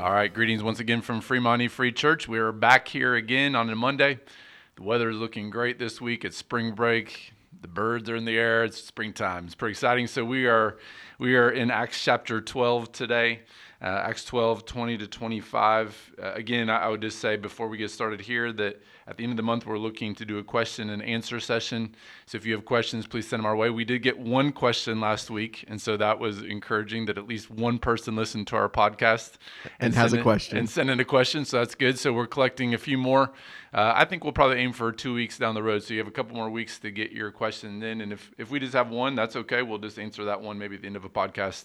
All right, greetings once again from Fremont Free Church. We are back here again on a Monday. The weather is looking great this week. It's spring break. The birds are in the air. It's springtime. It's pretty exciting. So we are we are in Acts chapter 12 today. Uh, Acts 12, 20 to 25. Uh, again, I, I would just say before we get started here that at the end of the month, we're looking to do a question and answer session. So if you have questions, please send them our way. We did get one question last week, and so that was encouraging that at least one person listened to our podcast and, and has a in, question and sent in a question. So that's good. So we're collecting a few more. Uh, I think we'll probably aim for two weeks down the road. So you have a couple more weeks to get your question in, and if if we just have one, that's okay. We'll just answer that one maybe at the end of a podcast.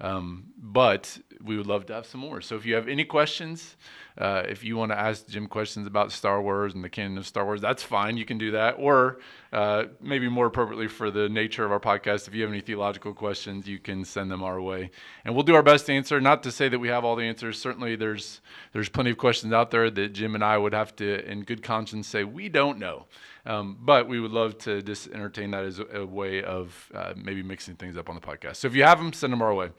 Um, but we would love to have some more. So if you have any questions, uh, if you want to ask Jim questions about Star Wars and the canon of Star Wars, that's fine. You can do that. Or uh, maybe more appropriately for the nature of our podcast, if you have any theological questions, you can send them our way, and we'll do our best to answer. Not to say that we have all the answers. Certainly, there's there's plenty of questions out there that Jim and I would have to, in good conscience, say we don't know. Um, but we would love to just entertain that as a, way of uh, maybe mixing things up on the podcast. So if you have them, send them our way.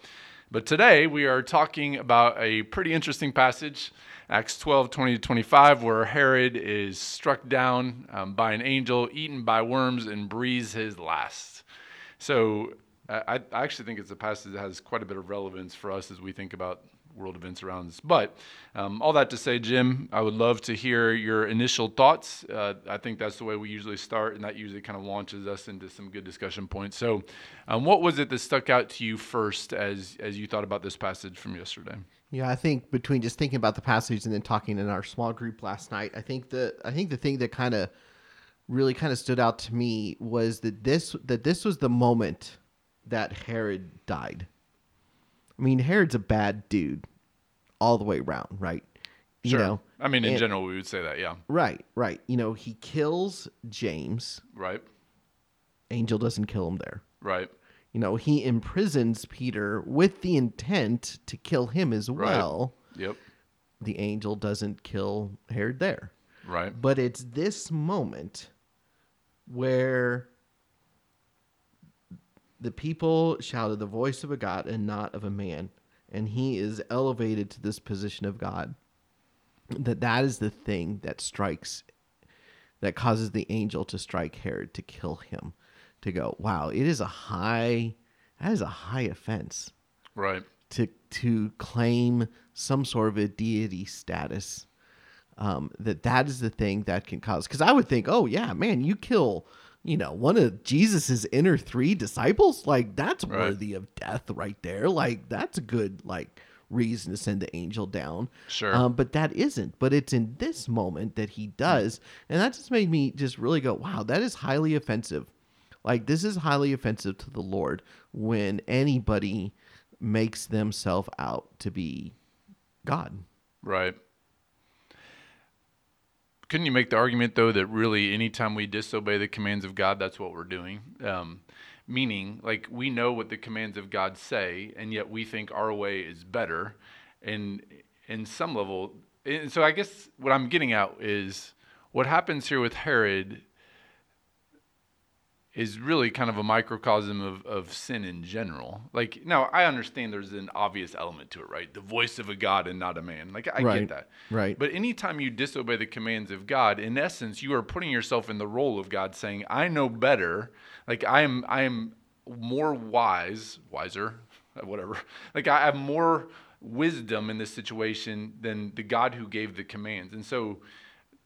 But today we are talking about a pretty interesting passage, Acts 12, 20 to 25, where Herod is struck down um, by an angel, eaten by worms, and breathes his last. So I, I actually think it's a passage that has quite a bit of relevance for us as we think about world events around us. But um, all that to say, Jim, I would love to hear your initial thoughts. Uh, I think that's the way we usually start, and that usually kind of launches us into some good discussion points. So, um, what was it that stuck out to you first as as you thought about this passage from yesterday? Yeah, I think between just thinking about the passage and then talking in our small group last night, I think the I think the thing that kind of really kind of stood out to me was that this that this was the moment that Herod died. I mean, Herod's a bad dude all the way around, right? You sure. know, I mean, in and, general, we would say that, yeah. Right, right. You know, he kills James. Right. Angel doesn't kill him there. Right. You know, he imprisons Peter with the intent to kill him as well. Right. Yep. The angel doesn't kill Herod there. Right. But it's this moment where the people shouted the voice of a God and not of a man, and he is elevated to this position of God. That that is the thing that strikes, that causes the angel to strike Herod to kill him, to go, wow, it is a high, that is a high offense, right? To to claim some sort of a deity status. Um, that that is the thing that can cause because I would think, oh yeah, man, you kill you know, one of Jesus's inner three disciples, like that's right. worthy of death right there. Like that's a good like reason to send the angel down. Sure. Um, but that isn't. But it's in this moment that he does, and that just made me just really go, wow, that is highly offensive. Like this is highly offensive to the Lord when anybody makes themselves out to be God. Right couldn't you make the argument though that really anytime we disobey the commands of God, that's what we're doing? Um, meaning, like we know what the commands of God say, and yet we think our way is better. And in some level, and so I guess what I'm getting at is what happens here with Herod is really kind of a microcosm of, of sin in general. Like, now I understand there's an obvious element to it, right? The voice of a God and not a man. Like, I right, get that. Right. But anytime you disobey the commands of God, in essence, you are putting yourself in the role of God saying, I know better. Like, I am, I am more wise, wiser, whatever. Like, I have more wisdom in this situation than the God who gave the commands. And so,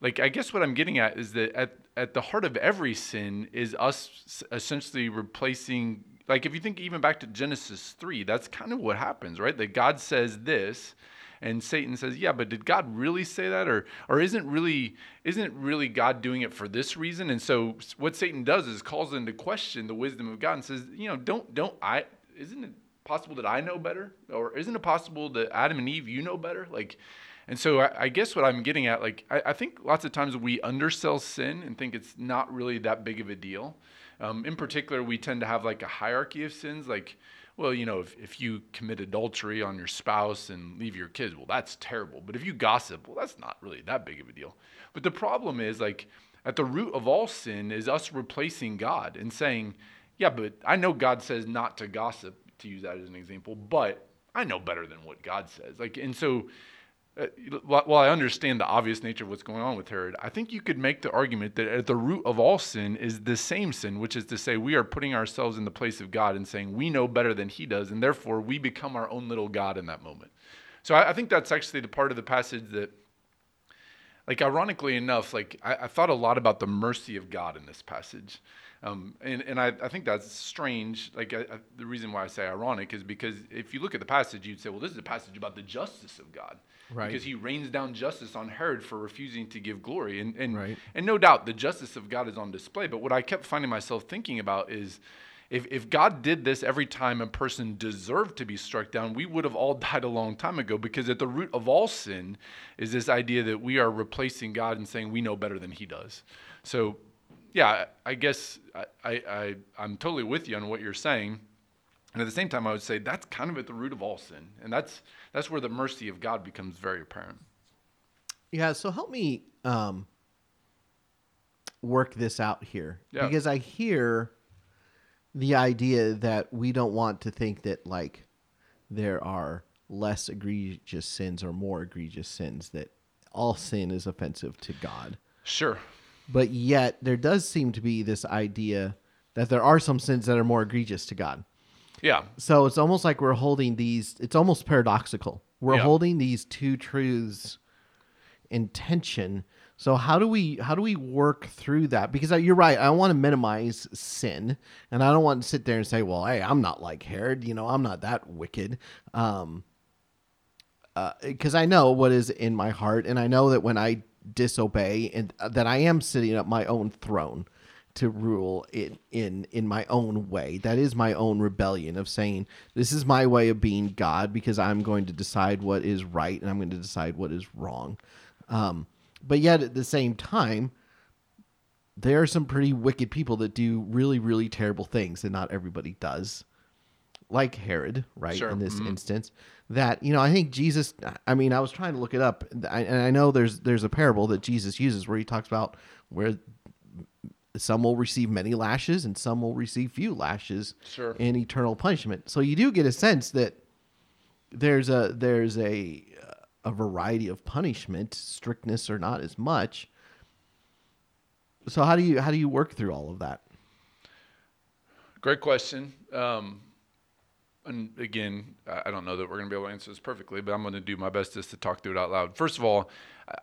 like, I guess what I'm getting at is that at, at the heart of every sin is us essentially replacing like if you think even back to Genesis 3 that's kind of what happens right? That God says this and Satan says yeah but did God really say that? Or or isn't really isn't really God doing it for this reason? And so what Satan does is calls into question the wisdom of God and says you know don't don't I isn't it possible that I know better? Or isn't it possible that Adam and Eve you know better? Like and so I, I, guess what I'm getting at, like, I, I, think lots of times we undersell sin and think it's not really that big of a deal. Um, in particular, we tend to have like a hierarchy of sins, like, well, you know, if, if you commit adultery on your spouse and leave your kids, well, that's terrible. But if you gossip, well, that's not really that big of a deal. But the problem is, like, at the root of all sin is us replacing God and saying, yeah, but I know God says not to gossip, to use that as an example, but I know better than what God says. Like, and so uh, while I understand the obvious nature of what's going on with Herod, I think you could make the argument that at the root of all sin is the same sin, which is to say we are putting ourselves in the place of God and saying we know better than He does, and therefore we become our own little God in that moment. So I, I think that's actually the part of the passage that, like, ironically enough, like I, I thought a lot about the mercy of God in this passage. Um, and and I, I think that's strange. Like I, I, the reason why I say ironic is because if you look at the passage, you'd say, well, this is a passage about the justice of God, right? Because He rains down justice on Herod for refusing to give glory, and and right. and no doubt the justice of God is on display. But what I kept finding myself thinking about is. If, if God did this every time a person deserved to be struck down, we would have all died a long time ago because at the root of all sin is this idea that we are replacing God and saying we know better than He does. So yeah, I guess I, I, I, am totally with you on what you're saying. And at the same time, I would say that's kind of at the root of all sin. And that's, that's where the mercy of God becomes very apparent. Yeah, so help me um, work this out here. Yeah. Because I hear the idea that we don't want to think that, like, there are less egregious sins or more egregious sins, that all sin is offensive to God. Sure but yet there does seem to be this idea that there are some sins that are more egregious to God. Yeah. So it's almost like we're holding these. It's almost paradoxical. We're yeah. holding these two truths in tension. So how do we how do we work through that? Because you're right. I want to minimize sin, and I don't want to sit there and say, "Well, hey, I'm not like Herod. You know, I'm not that wicked." Um, because uh, I know what is in my heart, and I know that when I disobey and uh, that I am sitting at my own throne to rule in in in my own way. That is my own rebellion of saying this is my way of being God because I'm going to decide what is right and I'm going to decide what is wrong. Um, but yet at the same time, there are some pretty wicked people that do really really terrible things, and not everybody does. Like Herod, right? Sure. In this mm-hmm. instance, that you know i think jesus i mean i was trying to look it up and i know there's there's a parable that jesus uses where he talks about where some will receive many lashes and some will receive few lashes sure. in eternal punishment so you do get a sense that there's a there's a a variety of punishment strictness or not as much so how do you how do you work through all of that great question um, and again, I don't know that we're going to be able to answer this perfectly, but I'm going to do my best just to talk through it out loud. First of all,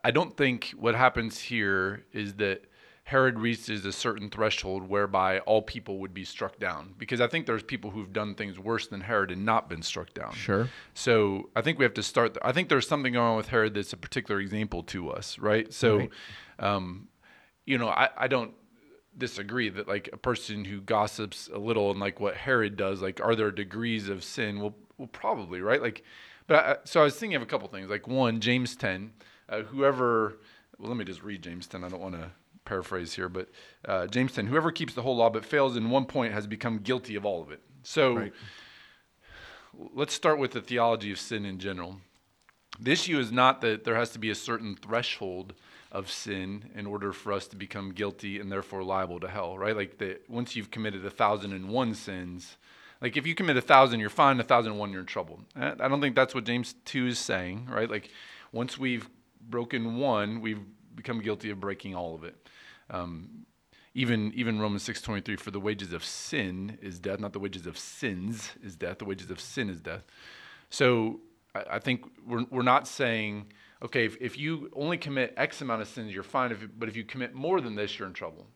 I don't think what happens here is that Herod reaches a certain threshold whereby all people would be struck down. Because I think there's people who've done things worse than Herod and not been struck down. Sure. So I think we have to start. I think there's something going on with Herod that's a particular example to us, right? So, right. Um, you know, I, I don't disagree that like a person who gossips a little and like what Herod does, like are there degrees of sin? Well, well probably right. Like, but I, so I was thinking of a couple things. Like one, James ten, uh, whoever. Well, let me just read James ten. I don't want to paraphrase here, but uh, James ten, whoever keeps the whole law but fails in one point has become guilty of all of it. So. Right. Let's start with the theology of sin in general. The issue is not that there has to be a certain threshold of sin in order for us to become guilty and therefore liable to hell, right? Like that once you've committed a thousand and one sins, like if you commit a thousand, you're fine. A thousand and one, you're in trouble. I don't think that's what James two is saying, right? Like once we've broken one, we've become guilty of breaking all of it. Um, even even Romans six twenty three, for the wages of sin is death, not the wages of sins is death. The wages of sin is death. So I, I think we're we're not saying okay, if, if you only commit X amount of sins, you're fine. If, but if you commit more than this, you're in trouble.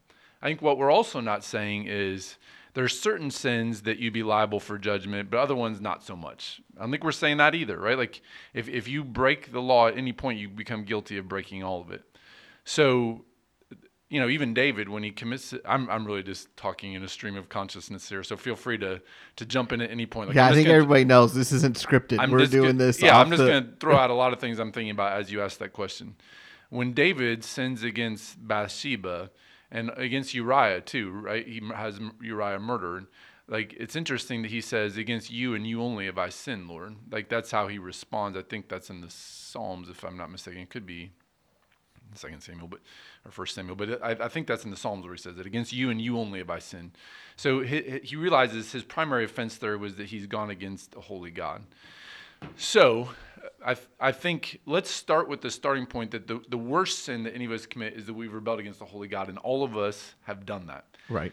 I think what we're also not saying is there's certain sins that you'd be liable for judgment, but other ones not so much. I don't think we're saying that either, right? Like if, if you break the law at any point, you become guilty of breaking all of it. So you know, even David, when he commits, I'm, I'm really just talking in a stream of consciousness here. So feel free to, to jump in at any point. Like, yeah, i think everybody knows this isn't scripted. I'm We're doing gonna, this. Yeah, I'm just the... going to throw out a lot of things I'm thinking about as you ask that question. When David sins against Bathsheba and against Uriah too, right? He has Uriah murdered. Like it's interesting that he says, "Against you and you only have I sinned, Lord." Like that's how he responds. I think that's in the Psalms, if I'm not mistaken. It could be Second Samuel, but or First Samuel, but I, I, think that's in the Psalms where he says it against you and you only have I sinned. So he, he realizes his primary offense there was that he's gone against a holy God. So, I, I think let's start with the starting point that the, the worst sin that any of us commit is that we've rebelled against the holy God, and all of us have done that. Right.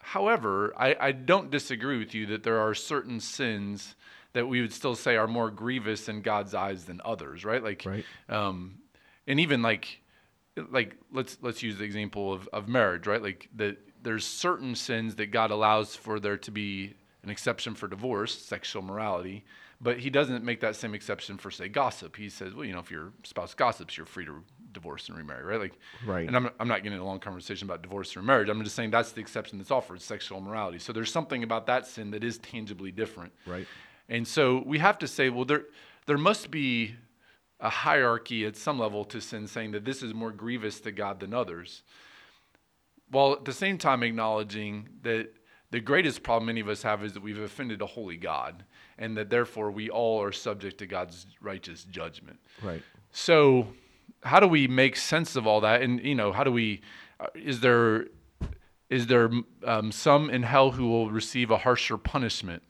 However, I, I don't disagree with you that there are certain sins that we would still say are more grievous in God's eyes than others, right? Like, Right. um, and even like, like let's let's use the example of, of marriage, right? Like that there's certain sins that God allows for there to be an exception for divorce, sexual morality, but He doesn't make that same exception for say gossip. He says, well, you know, if your spouse gossips, you're free to divorce and remarry, right? Like, Right. And I'm I'm not getting a long conversation about divorce or marriage. I'm just saying that's the exception that's offered, sexual morality. So there's something about that sin that is tangibly different. Right. And so we have to say, well, there there must be a hierarchy at some level to sin, saying that this is more grievous to God than others, while at the same time acknowledging that the greatest problem many of us have is that we've offended a holy God, and that therefore we all are subject to God's righteous judgment. Right. So, how do we make sense of all that? And you know, how do we? Uh, is there is there um, some in hell who will receive a harsher punishment?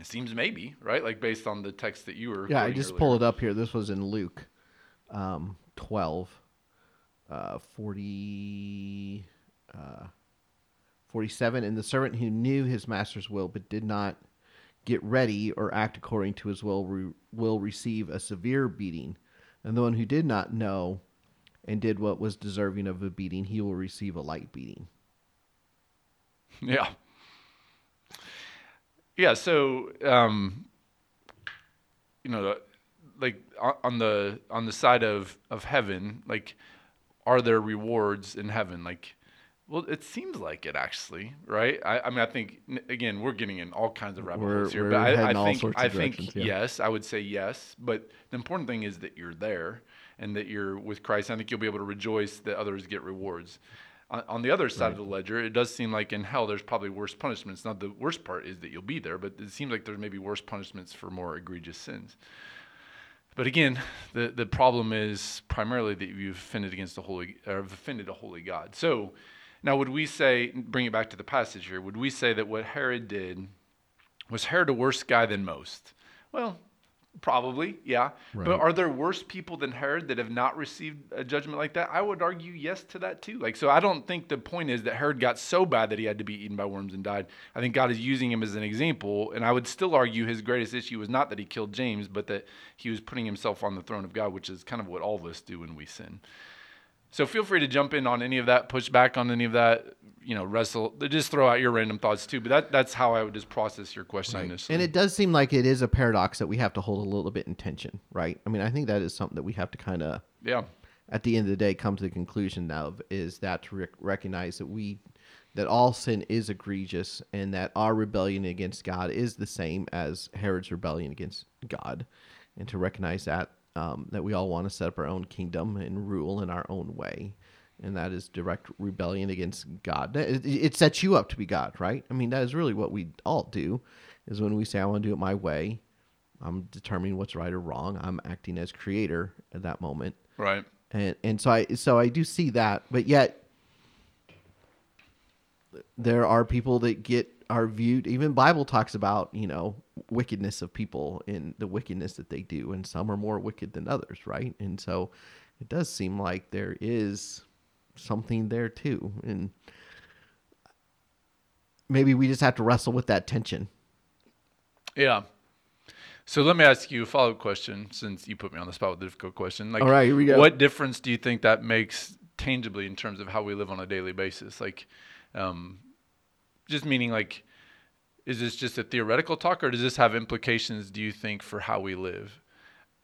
It seems maybe right, like based on the text that you were. Yeah, I just earlier. pull it up here. This was in Luke um, 12, uh, 40, uh, 47. And the servant who knew his master's will but did not get ready or act according to his will re- will receive a severe beating. And the one who did not know and did what was deserving of a beating, he will receive a light beating. Yeah. Yeah. So, um, you know, like on- the on the side of of heaven, like, are there rewards in heaven? Like, well, it seems like it actually, right? I, I mean, I think again, we're getting in all kinds of rabbit holes here, but I, I think I think yeah. yes, I would say yes. But the important thing is that you're there and that you're with Christ. I think you'll be able to rejoice that others get rewards. On, on the other side of the ledger, it does seem like in hell there's probably worse punishments. Not the worst part is that you'll be there, but it seems like there's maybe worse punishments for more egregious sins. But again, the, the problem is primarily that you've offended against the holy, or have offended a holy God. So now, would we say, bring it back to the passage here, would we say that what Herod did was Herod a worse guy than most? Well, probably, yeah. Right. But are there worse people than Herod that have not received a judgment like that? I would argue yes to that too. Like, so I don't think the point is that Herod got so bad that he had to be eaten by worms and died. I think God is using him as an example, and I would still argue his greatest issue was not that he killed James, but that he was putting himself on the throne of God, which is kind of what all of us do when we sin. So feel free to jump in on any of that, push back on any of that, you know, wrestle. Just throw out your random thoughts too. But that that's how I would just process your question initially. And it does seem like it is a paradox that we have to hold a little bit in tension, right? I mean, I think that is something that we have to kind of, yeah, at the end of the day, come to the conclusion of is that to rec- recognize that we, that all sin is egregious and that our rebellion against God is the same as Herod's rebellion against God, and to recognize that um, that we all want to set up our own kingdom and rule in our own way. And that is direct rebellion against God. It, it sets you up to be God, right? I mean, that is really what we all do. Is when we say, "I want to do it my way," I'm determining what's right or wrong. I'm acting as creator at that moment, right. and and so I so I do see that, but yet there are people that get are viewed. Even Bible talks about you know wickedness of people and the wickedness that they do, and some are more wicked than others, right? And so it does seem like there is something there too, and maybe we just have to wrestle with that tension. Yeah. So let me ask you a follow up question since you put me on the spot with a difficult question. Like, All right, here we go. What difference do you think that makes tangibly in terms of how we live on a daily basis? Like, um, just meaning like, is this just a theoretical talk or does this have implications, do you think, for how we live?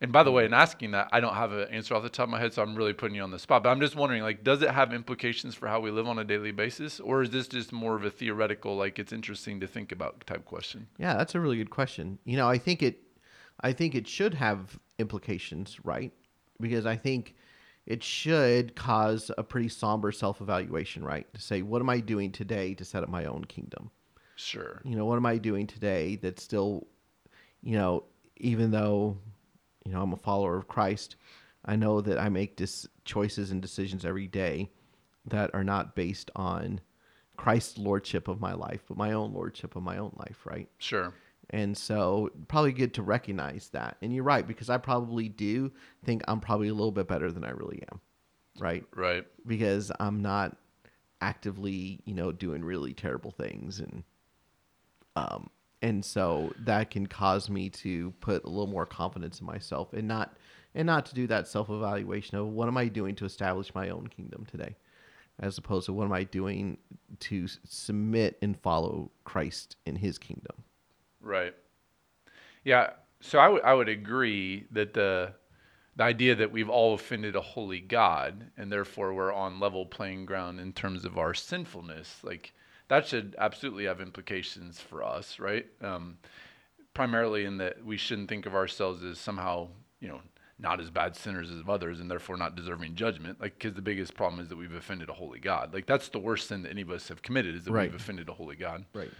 And by the way, in asking that, I don't have an answer off the top of my head, so I'm really putting you on the spot. But I'm just wondering, like, does it have implications for how we live on a daily basis, or is this just more of a theoretical, like it's interesting to think about type question? Yeah, that's a really good question. You know, I think it I think it should have implications, right? Because I think it should cause a pretty somber self-evaluation, right? To say, what am I doing today to set up my own kingdom? Sure. You know, what am I doing today that still, you know, even though, you know, I'm a follower of Christ, I know that I make dis- choices and decisions every day that are not based on Christ's lordship of my life, but my own lordship of my own life, right? Sure. And so, probably good to recognize that. And you're right, because I probably do think I'm probably a little bit better than I really am. Right. Right. Because I'm not actively, you know, doing really terrible things. And, um, and so that can cause me to put a little more confidence in myself and not, and not to do that self evaluation of what am I doing to establish my own kingdom today? As opposed to what am I doing to submit and follow Christ in his kingdom? Right. Yeah. So I would I would agree that the the idea that we've all offended a holy God and therefore we're on level playing ground in terms of our sinfulness, like that should absolutely have implications for us, right? Um, primarily in that we shouldn't think of ourselves as somehow, you know, not as bad sinners as others and therefore not deserving judgment. Like, because the biggest problem is that we've offended a holy God. Like, that's the worst sin that any of us have committed is that Right. we've offended a holy God. Right.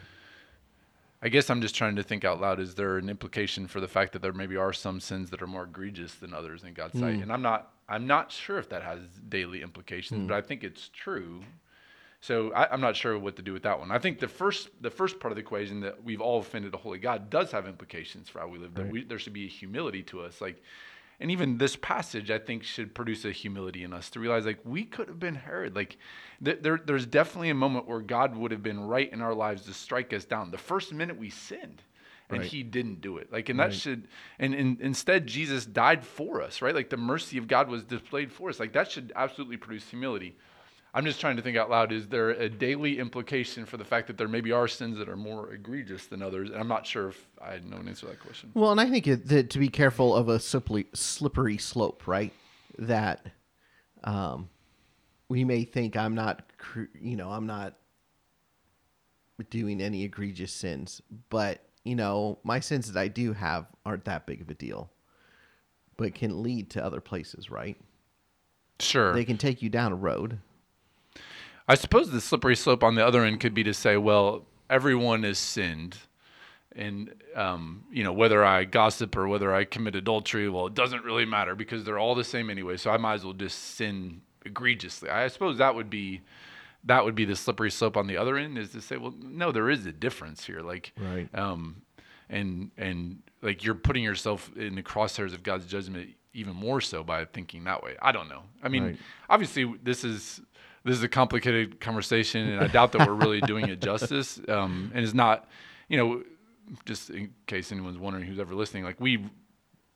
I guess I'm just trying to think out loud. Is there an implication for the fact that there maybe are some sins that are more egregious than others in God's sight? Mm. And I'm not I'm not sure if that has daily implications, mm. but I think it's true. So I, I'm not sure what to do with that one. I think the first the first part of the equation that we've all offended a holy God does have implications for how we live. That we, there should be a humility to us, like. And even this passage, I think, should produce a humility in us to realize, like, we could have been Herod. Like, th- there, there's definitely a moment where God would have been right in our lives to strike us down. The first minute we sinned, and Right. He didn't do it. Like, and that Right. should, and, and instead, Jesus died for us, right? Like, the mercy of God was displayed for us. Like, that should absolutely produce humility. I'm just trying to think out loud. Is there a daily implication for the fact that there maybe are sins that are more egregious than others? And I'm not sure if I know an answer to that question. Well, and I think it, that to be careful of a simply slippery slope, right? That um, we may think I'm not, you know, I'm not doing any egregious sins, but you know, my sins that I do have aren't that big of a deal, but can lead to other places, right? Sure. They can take you down a road. I suppose the slippery slope on the other end could be to say, well, everyone has sinned. And, um, you know, whether I gossip or whether I commit adultery, well, it doesn't really matter because they're all the same anyway. So I might as well just sin egregiously. I suppose that would be that would be the slippery slope on the other end is to say, well, no, there is a difference here. Like, Right. um, and and like you're putting yourself in the crosshairs of God's judgment even more so by thinking that way. I don't know. I mean, Right. obviously this is this is a complicated conversation, and I doubt that we're really doing it justice. Um, and it's not, you know, just in case anyone's wondering who's ever listening, like we.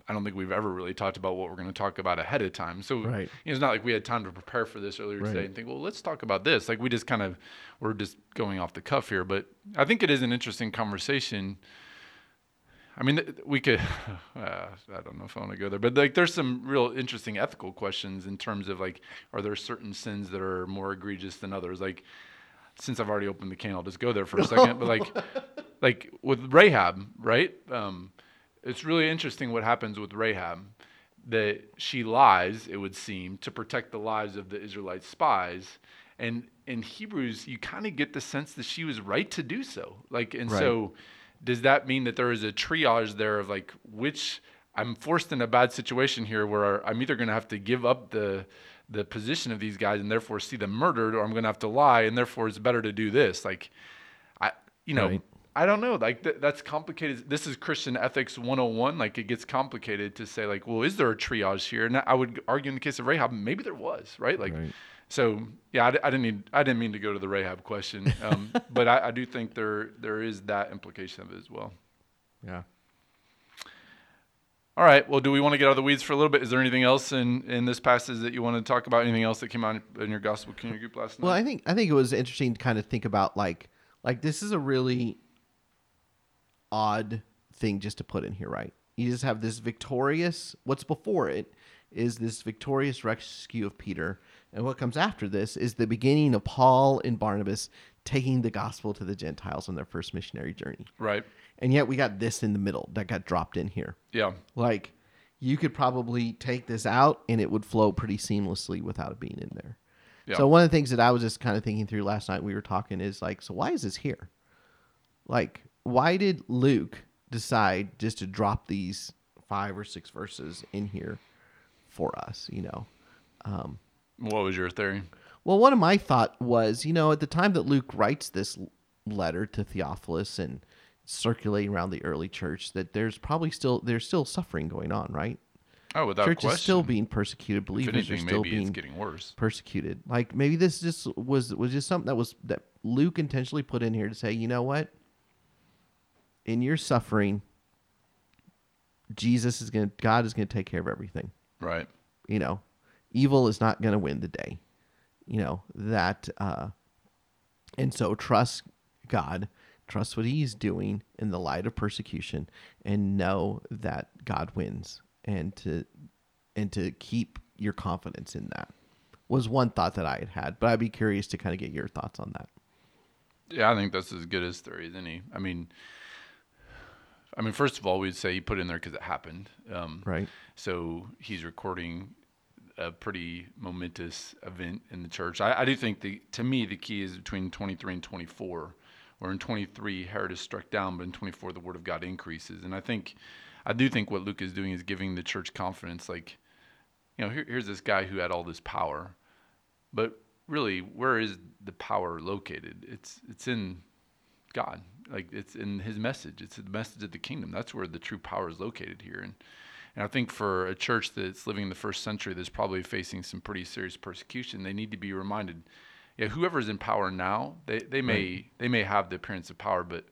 I don't think we've ever really talked about what we're going to talk about ahead of time. So Right. you know, it's not like we had time to prepare for this earlier today Right. and think, well, let's talk about this. Like we just kind of we're just going off the cuff here, but I think it is an interesting conversation. I mean, we could. Uh, I don't know if I want to go there, but like, there's some real interesting ethical questions in terms of like, are there certain sins that are more egregious than others? Like, since I've already opened the can, I'll just go there for a second. but like, like with Rahab, right? Um, it's really interesting what happens with Rahab. That she lies, it would seem, to protect the lives of the Israelite spies. And in Hebrews, you kind of get the sense that she was right to do so. Like, and Right. so does that mean that there is a triage there of like which I'm forced in a bad situation here where I'm either going to have to give up the the position of these guys and therefore see them murdered, or I'm going to have to lie and therefore it's better to do this. Like, I you know. Right. I don't know. Like th- that's complicated. This is Christian ethics 101. Like it gets complicated to say like, well, is there a triage here? And I would argue in the case of Rahab, maybe there was, right? Like, Right. So yeah, I, I didn't mean I didn't mean to go to the Rahab question, um, but I, I do think there there is that implication of it as well. Yeah. All right. Well, do we want to get out of the weeds for a little bit? Is there anything else in, in this passage that you want to talk about? Anything else that came out in your gospel community group last night? Well. I think I think it was interesting to kind of think about like like this is a really odd thing just to put in here, right? You just have this victorious. What's before it is this victorious rescue of Peter, and what comes after this is the beginning of Paul and Barnabas taking the gospel to the Gentiles on their first missionary journey. right. And yet we got this in the middle that got dropped in here. Yeah. Like you could probably take this out and it would flow pretty seamlessly without it being in there. Yeah. So one of the things that I was just kind of thinking through last night we were talking is like, so why is this here? Like, why did Luke decide just to drop these five or six verses in here for us? You know, um, What was your theory? well, one of my thought was, you know, at the time that Luke writes this letter to Theophilus and circulating around the early church that there's probably still there's still suffering going on, right? Oh, without church question. is still being persecuted. Believers anything, are still maybe it's being getting worse. persecuted. Like maybe this just was was just something that was that Luke intentionally put in here to say, you know what? In your suffering, Jesus is gonna God is gonna take care of everything. Right. You know, evil is not gonna win the day. You know that, uh, and so trust God, trust what He's doing in the light of persecution, and know that God wins, and to and to keep your confidence in that was one thought that I had had. But I'd be curious to kind of get your thoughts on that. Yeah, I think that's as good as theory as any. I mean, I mean, first of all, we'd say he put it in there because it happened. Um, Right. So he's recording a pretty momentous event in the church. I, I do think the to me the key is between 23 and 24. Where in 23 Herod is struck down, but in 24 the word of God increases. And I think, I do think what Luke is doing is giving the church confidence. Like, you know, here, here's this guy who had all this power, but really, where is the power located? It's it's in God. Like it's in His message. It's the message of the kingdom. That's where the true power is located here. And and I think for a church that's living in the first century, that's probably facing some pretty serious persecution, they need to be reminded. Yeah, whoever's in power now, they, they may Right. they may have the appearance of power, but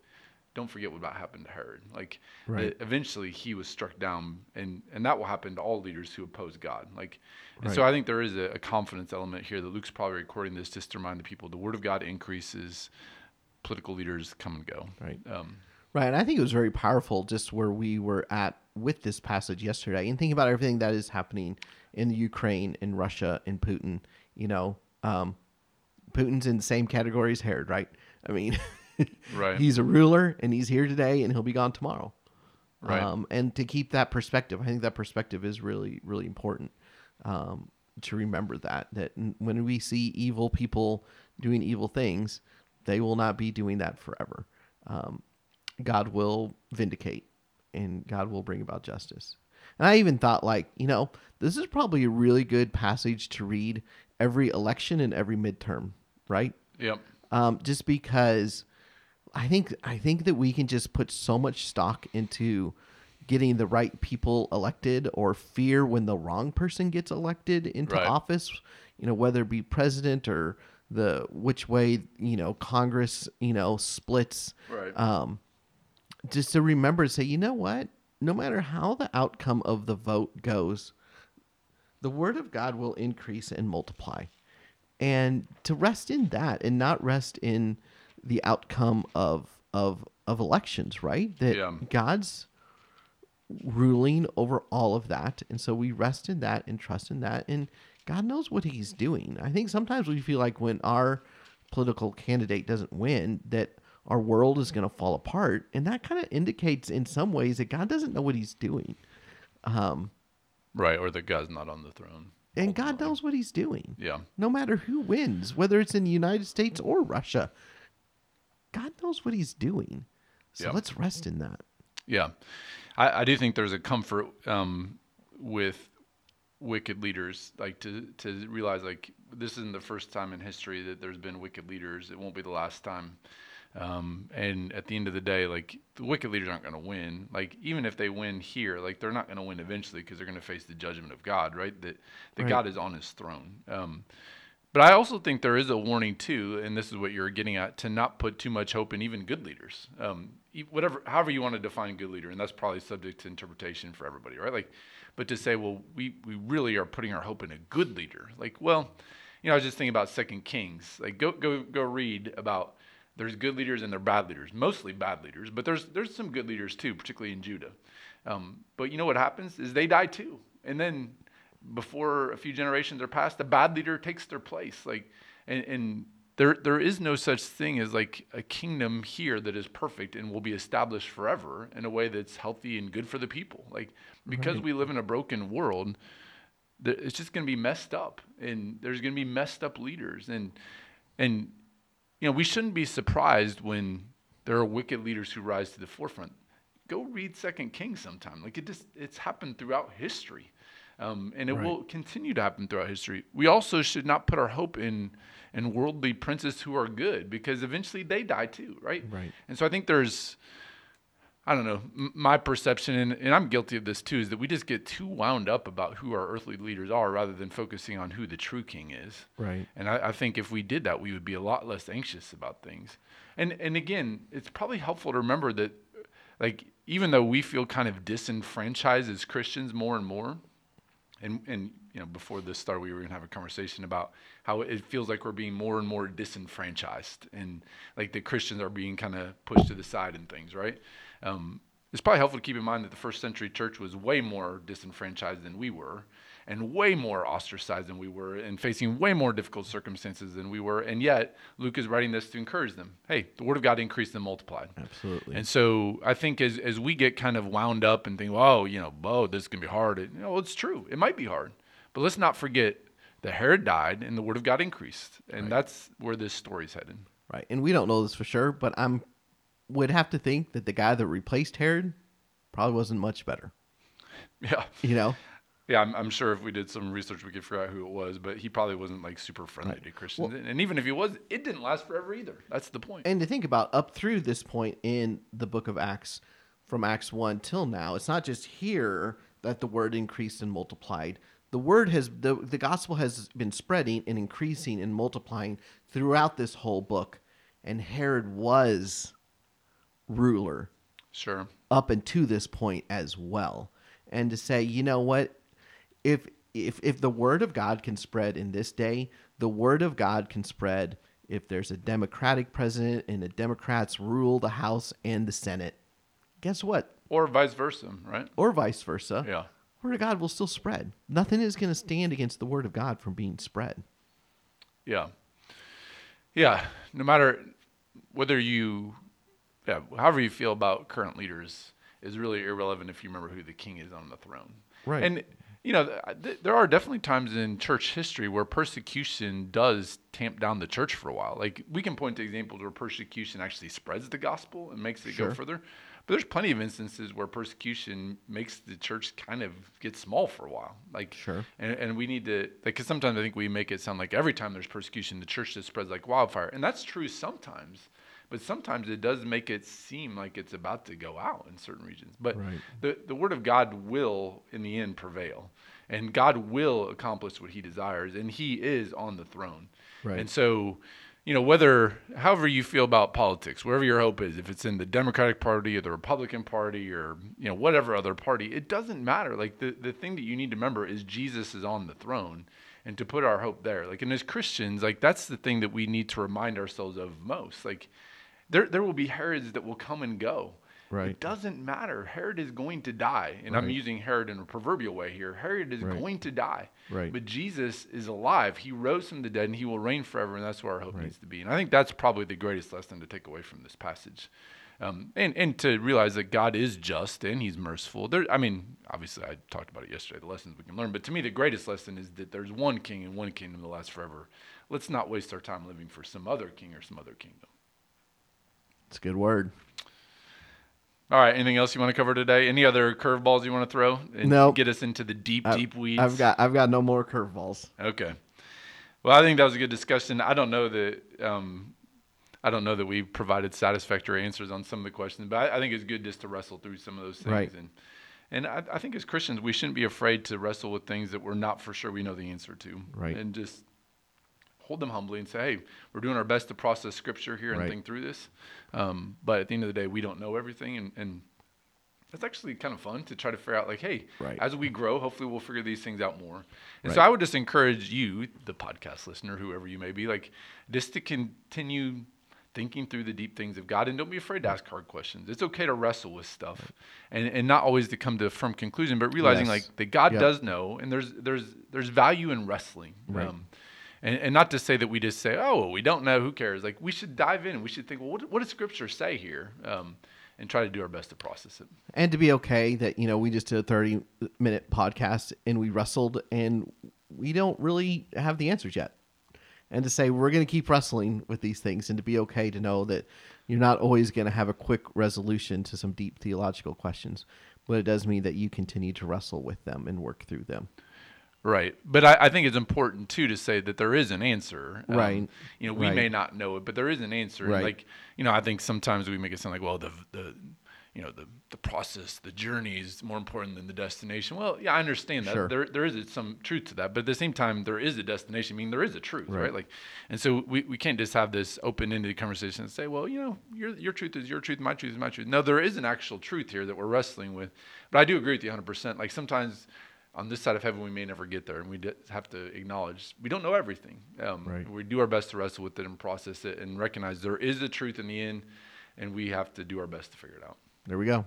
don't forget what happened to Herod. Like Right. eventually he was struck down, and and that will happen to all leaders who oppose God. Like, and Right. so I think there is a, a confidence element here that Luke's probably recording this just to remind the people the word of God increases, political leaders come and go. Right. Um, Right. And I think it was very powerful just where we were at with this passage yesterday and thinking about everything that is happening in the Ukraine, in Russia, in Putin. You know, um, Putin's in the same category as Herod, right? I mean, Right. he's a ruler and he's here today and he'll be gone tomorrow. Right. Um, and to keep that perspective, I think that perspective is really, really important um, to remember that, that when we see evil people doing evil things, they will not be doing that forever. Um, God will vindicate and God will bring about justice. And I even thought, like, you know, this is probably a really good passage to read every election and every midterm, right? yep. um, just because I think I think that we can just put so much stock into getting the right people elected or fear when the wrong person gets elected into Right. office you know whether it be president or the which way you know congress you know splits Right. um just to remember to say you know what? No matter how the outcome of the vote goes the word of god will increase and multiply. And to rest in that and not rest in the outcome of of of elections right? That Yeah. god's ruling over all of that. And so we rest in that and trust in that. And god knows what he's doing. I think sometimes we feel like when our political candidate doesn't win that our world is going to fall apart and that kind of indicates in some ways that god doesn't know what he's doing um, Right. Or that God's not on the throne. and god knows what he's doing Yeah. no matter who wins, whether it's in the United States or Russia. God knows what he's doing. So Yep. let's rest in that. Yeah, I, I do think there's a comfort um, with wicked leaders, like to to realize like this isn't the first time in history that there's been wicked leaders. It won't be the last time. Um, and at the end of the day, like the wicked leaders aren't going to win. Like even if they win here, like they're not going to win eventually because they're going to face the judgment of God, right? That that Right. God is on His throne. Um, but I also think there is a warning too, and this is what you're getting at, to not put too much hope in even good leaders. Um, whatever, however you want to define good leader, and that's probably subject to interpretation for everybody, right? Like, but to say, well, we we really are putting our hope in a good leader. Like, well, you know, I was just thinking about Second Kings. Like, go go go read about. There's good leaders and there are bad leaders, mostly bad leaders, but there's there's some good leaders too, particularly in Judah. Um, but you know what happens is they die too, and then before a few generations are passed, the bad leader takes their place. Like, and, and there there is no such thing as like a kingdom here that is perfect and will be established forever in a way that's healthy and good for the people. Like, because Right. we live in a broken world, it's just going to be messed up, and there's going to be messed up leaders, and and you know we shouldn't be surprised when there are wicked leaders who rise to the forefront. Go read Second Kings sometime. Like it just it's happened throughout history, um, and it Right. will continue to happen throughout history. We also should not put our hope in in worldly princes who are good because eventually they die too, right? Right. And so I think there's I don't know. My perception, and, and I'm guilty of this too, is that we just get too wound up about who our earthly leaders are rather than focusing on who the true king is. Right. And I, I think if we did that, we would be a lot less anxious about things. And and again, it's probably helpful to remember that, like, even though we feel kind of disenfranchised as Christians more and more, and and you know, before this started, we were gonna have a conversation about how it feels like we're being more and more disenfranchised, and like the Christians are being kind of pushed to the side and things, right? Um, it's probably helpful to keep in mind that the first century church was way more disenfranchised than we were, and way more ostracized than we were, and facing way more difficult circumstances than we were. And yet, Luke is writing this to encourage them. Hey, the word of God increased and multiplied. Absolutely. And so I think as, as we get kind of wound up and think, oh, you know, oh, this is going to be hard. You know, it's true. It might be hard. But let's not forget that Herod died and the word of God increased. And Right. that's where this story's headed. Right. And we don't know this for sure, but I'm would have to think that the guy that replaced Herod probably wasn't much better. Yeah. You know? Yeah, I'm, I'm sure if we did some research, we could figure out who it was, but he probably wasn't like super friendly Right. to Christians. and even if he was, it didn't last forever either. That's the point. And to think about up through this point in the book of Acts, from Acts 1 till now, it's not just here that the word increased and multiplied. The word has, the, the gospel has been spreading and increasing and multiplying throughout this whole book. And Herod was ruler sure. up until this point as well. And to say, you know what, if if if the word of God can spread in this day, the word of God can spread if there's a democratic president and the Democrats rule the House and the Senate. Guess what? Or vice versa, right? Or vice versa. Yeah. Word of God will still spread. Nothing is going to stand against the word of God from being spread. Yeah. Yeah. No matter whether you, yeah, however you feel about current leaders is really irrelevant if you remember who the king is on the throne. Right. And, you know, th- th- there are definitely times in church history where persecution does tamp down the church for a while. Like, we can point to examples where persecution actually spreads the gospel and makes it Sure. go further. But there's plenty of instances where persecution makes the church kind of get small for a while. Like, Sure. and, and we need to, like, because sometimes I think we make it sound like every time there's persecution, the church just spreads like wildfire. And that's true sometimes. But sometimes it does make it seem like it's about to go out in certain regions. But Right. the, the word of God will, in the end, prevail. And God will accomplish what he desires. And he is on the throne. Right. And so, you know, whether, however you feel about politics, wherever your hope is, if it's in the Democratic Party or the Republican Party or, you know, whatever other party, it doesn't matter. Like, the, the thing that you need to remember is Jesus is on the throne and to put our hope there. Like, and as Christians, like, that's the thing that we need to remind ourselves of most. Like, there, there will be Herods that will come and go. Right. It doesn't matter. Herod is going to die. And I'm using Herod in a proverbial way here. Herod is Right. going to die. Right. But Jesus is alive. He rose from the dead and he will reign forever. And that's where our hope Right. needs to be. And I think that's probably the greatest lesson to take away from this passage. Um, and, and to realize that God is just and he's merciful. There, I mean, obviously, I talked about it yesterday, the lessons we can learn. But to me, the greatest lesson is that there's one king and one kingdom that lasts forever. Let's not waste our time living for some other king or some other kingdom. It's a good word. All right. Anything else you want to cover today? Any other curveballs you want to throw and Nope. get us into the deep, I- deep weeds? I've got I've got no more curveballs. Okay. Well, I think that was a good discussion. I don't know that um, I don't know that we provided satisfactory answers on some of the questions, but I, I think it's good just to wrestle through some of those things. Right. And and I, I think as Christians, we shouldn't be afraid to wrestle with things that we're not for sure we know the answer to. Right. And just hold them humbly and say, hey, we're doing our best to process Scripture here and Right. think through this. Um, but at the end of the day, we don't know everything, and, and it's actually kind of fun to try to figure out, like, hey, Right. as we grow, hopefully we'll figure these things out more. And so I would just encourage you, the podcast listener, whoever you may be, like, just to continue thinking through the deep things of God and don't be afraid to ask hard questions. It's okay to wrestle with stuff and, and not always to come to a firm conclusion, but realizing Yes. like that God Yep. does know and there's there's there's value in wrestling. Right. And, and not to say that we just say, oh, well, we don't know, who cares? Like we should dive in we should think, well, what, what does Scripture say here? Um, and try to do our best to process it. and to be okay that you know we just did a 30 minute podcast and we wrestled and we don't really have the answers yet and to say we're going to keep wrestling with these things and to be okay to know that you're not always going to have a quick resolution to some deep theological questions but it does mean that you continue to wrestle with them and work through them Right. But I, I think it's important too to say that there is an answer. Um, Right. You know, we Right. may not know it, but there is an answer. Right. Like, you know, I think sometimes we make it sound like, well, the the you know the the process, the journey is more important than the destination. Well, yeah, I understand that. Sure. There there is some truth to that, but at the same time, there is a destination. I mean, there is a truth, right? Right. Like, and so we, we can't just have this open-ended conversation and say, well, you know, your your truth is your truth, my truth is my truth. No, there is an actual truth here that we're wrestling with. But I do agree with you 100%. Like sometimes on this side of heaven, we may never get there, and we have to acknowledge we don't know everything. Um, Right. We do our best to wrestle with it and process it, and recognize there is a truth in the end, and we have to do our best to figure it out. There we go.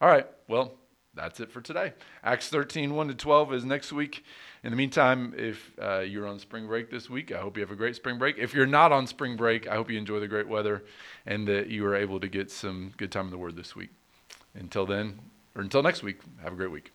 All right. Well, that's it for today. Acts 13, 1 to 12 is next week. In the meantime, if uh, you're on spring break this week, I hope you have a great spring break. If you're not on spring break, I hope you enjoy the great weather and that you are able to get some good time in the Word this week. Until then, or until next week, have a great week.